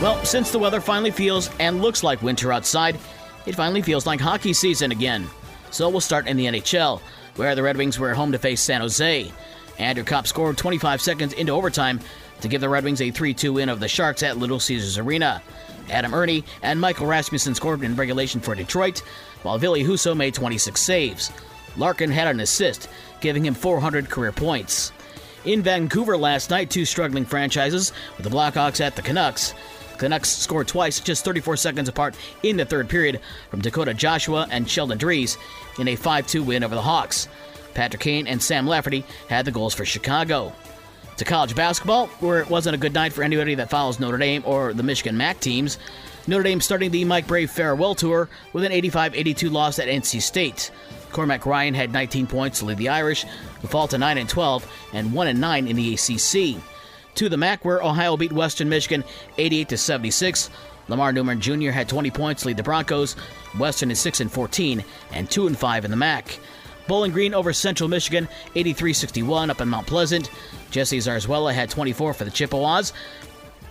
Well, since the weather finally feels and looks like winter outside, it finally feels like hockey season again. So we'll start in the NHL, where the Red Wings were at home to face San Jose. Andrew Copp scored 25 seconds into overtime to give the Red Wings a 3 2 win of the Sharks at Little Caesars Arena. Adam Erne and Michael Rasmussen scored in regulation for Detroit, while Ville Husso made 26 saves. Larkin had an assist, giving him 400 career points. In Vancouver last night, two struggling franchises, with the Blackhawks at the Canucks. Canucks scored twice, just 34 seconds apart in the third period, from Dakota Joshua and Sheldon Dries in a 5 2 win over the Hawks. Patrick Kane and Sam Lafferty had the goals for Chicago. To college basketball, where it wasn't a good night for anybody that follows Notre Dame or the Michigan MAC teams. Notre Dame starting the Mike Brey Farewell Tour with an 85 82 loss at NC State. Cormac Ryan had 19 points to lead the Irish, who fall to 9 and 12 and 1 and 9 in the ACC. To the MAC, where Ohio beat Western Michigan 88 to 76. Lamar Norman Jr. had 20 points lead the Broncos. Western is 6 and 14 and 2 and 5 in the MAC. Bowling Green over Central Michigan 83-61 up in Mount Pleasant. Jesse Zarzuela had 24 for the Chippewas.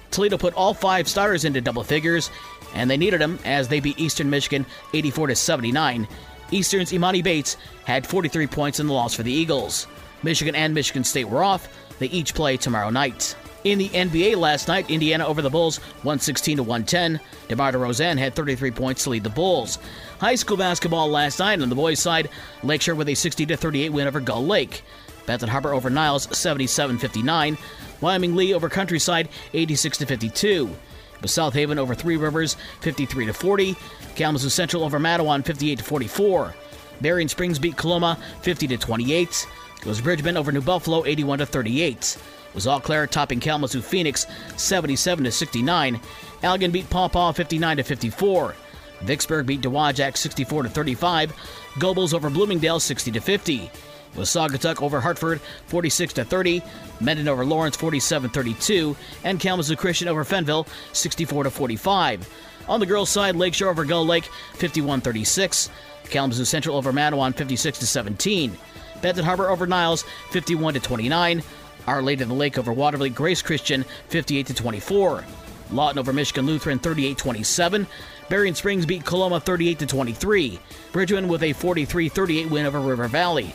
Toledo put all five starters into double figures, and they needed them as they beat Eastern Michigan 84 to 79. Eastern's Emoni Bates had 43 points in the loss for the Eagles. Michigan and Michigan State were off. They each play tomorrow night. In the NBA last night, Indiana over the Bulls 116 to 110. DeMar DeRozan had 33 points to lead the Bulls. High school basketball last night on the boys' side, Lakeshore with a 60 to 38 win over Gull Lake. Benton Harbor over Niles 77 59. Wyoming Lee over Countryside 86 to 52. With South Haven over Three Rivers 53 to 40. Kalamazoo Central over Mattawan 58 to 44. Berrien Springs beat Coloma 50 to 28. It was Bridgman over New Buffalo 81 to 38. It was Eau Claire topping Kalamazoo Phoenix 77 to 69. Allegan beat Paw Paw 59 to 54. Vicksburg beat Dowagiac 64 to 35. Gobles over Bloomingdale 60 to 50. It was Saugatuck over Hartford 46 to 30. Mendon over Lawrence 47 32. And Kalamazoo Christian over Fenville 64 to 45. On the girls' side, Lakeshore over Gull Lake 51 36. Kalamazoo Central over Mattawan 56 to 17. Benton Harbor over Niles 51 to 29. Our Lady of the Lake over Waterloo Grace Christian 58 to 24. Lawton over Michigan Lutheran 38 27. Berrien Springs beat Coloma 38 to 23. Bridgman with a 43-38 win over River Valley.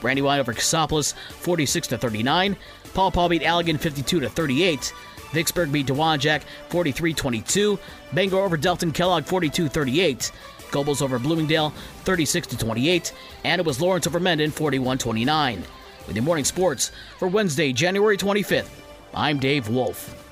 Brandywine over Cassopolis 46 to 39. Paw Paw beat Allegan 52 to 38. Vicksburg beat Dowagiac 43-22. Bangor over Delton Kellogg 42-38. Gobles over Bloomingdale 36 to 28, and it was Lawrence over Mendon 41-29. With the morning sports for Wednesday, January 25th, I'm Dave Wolf.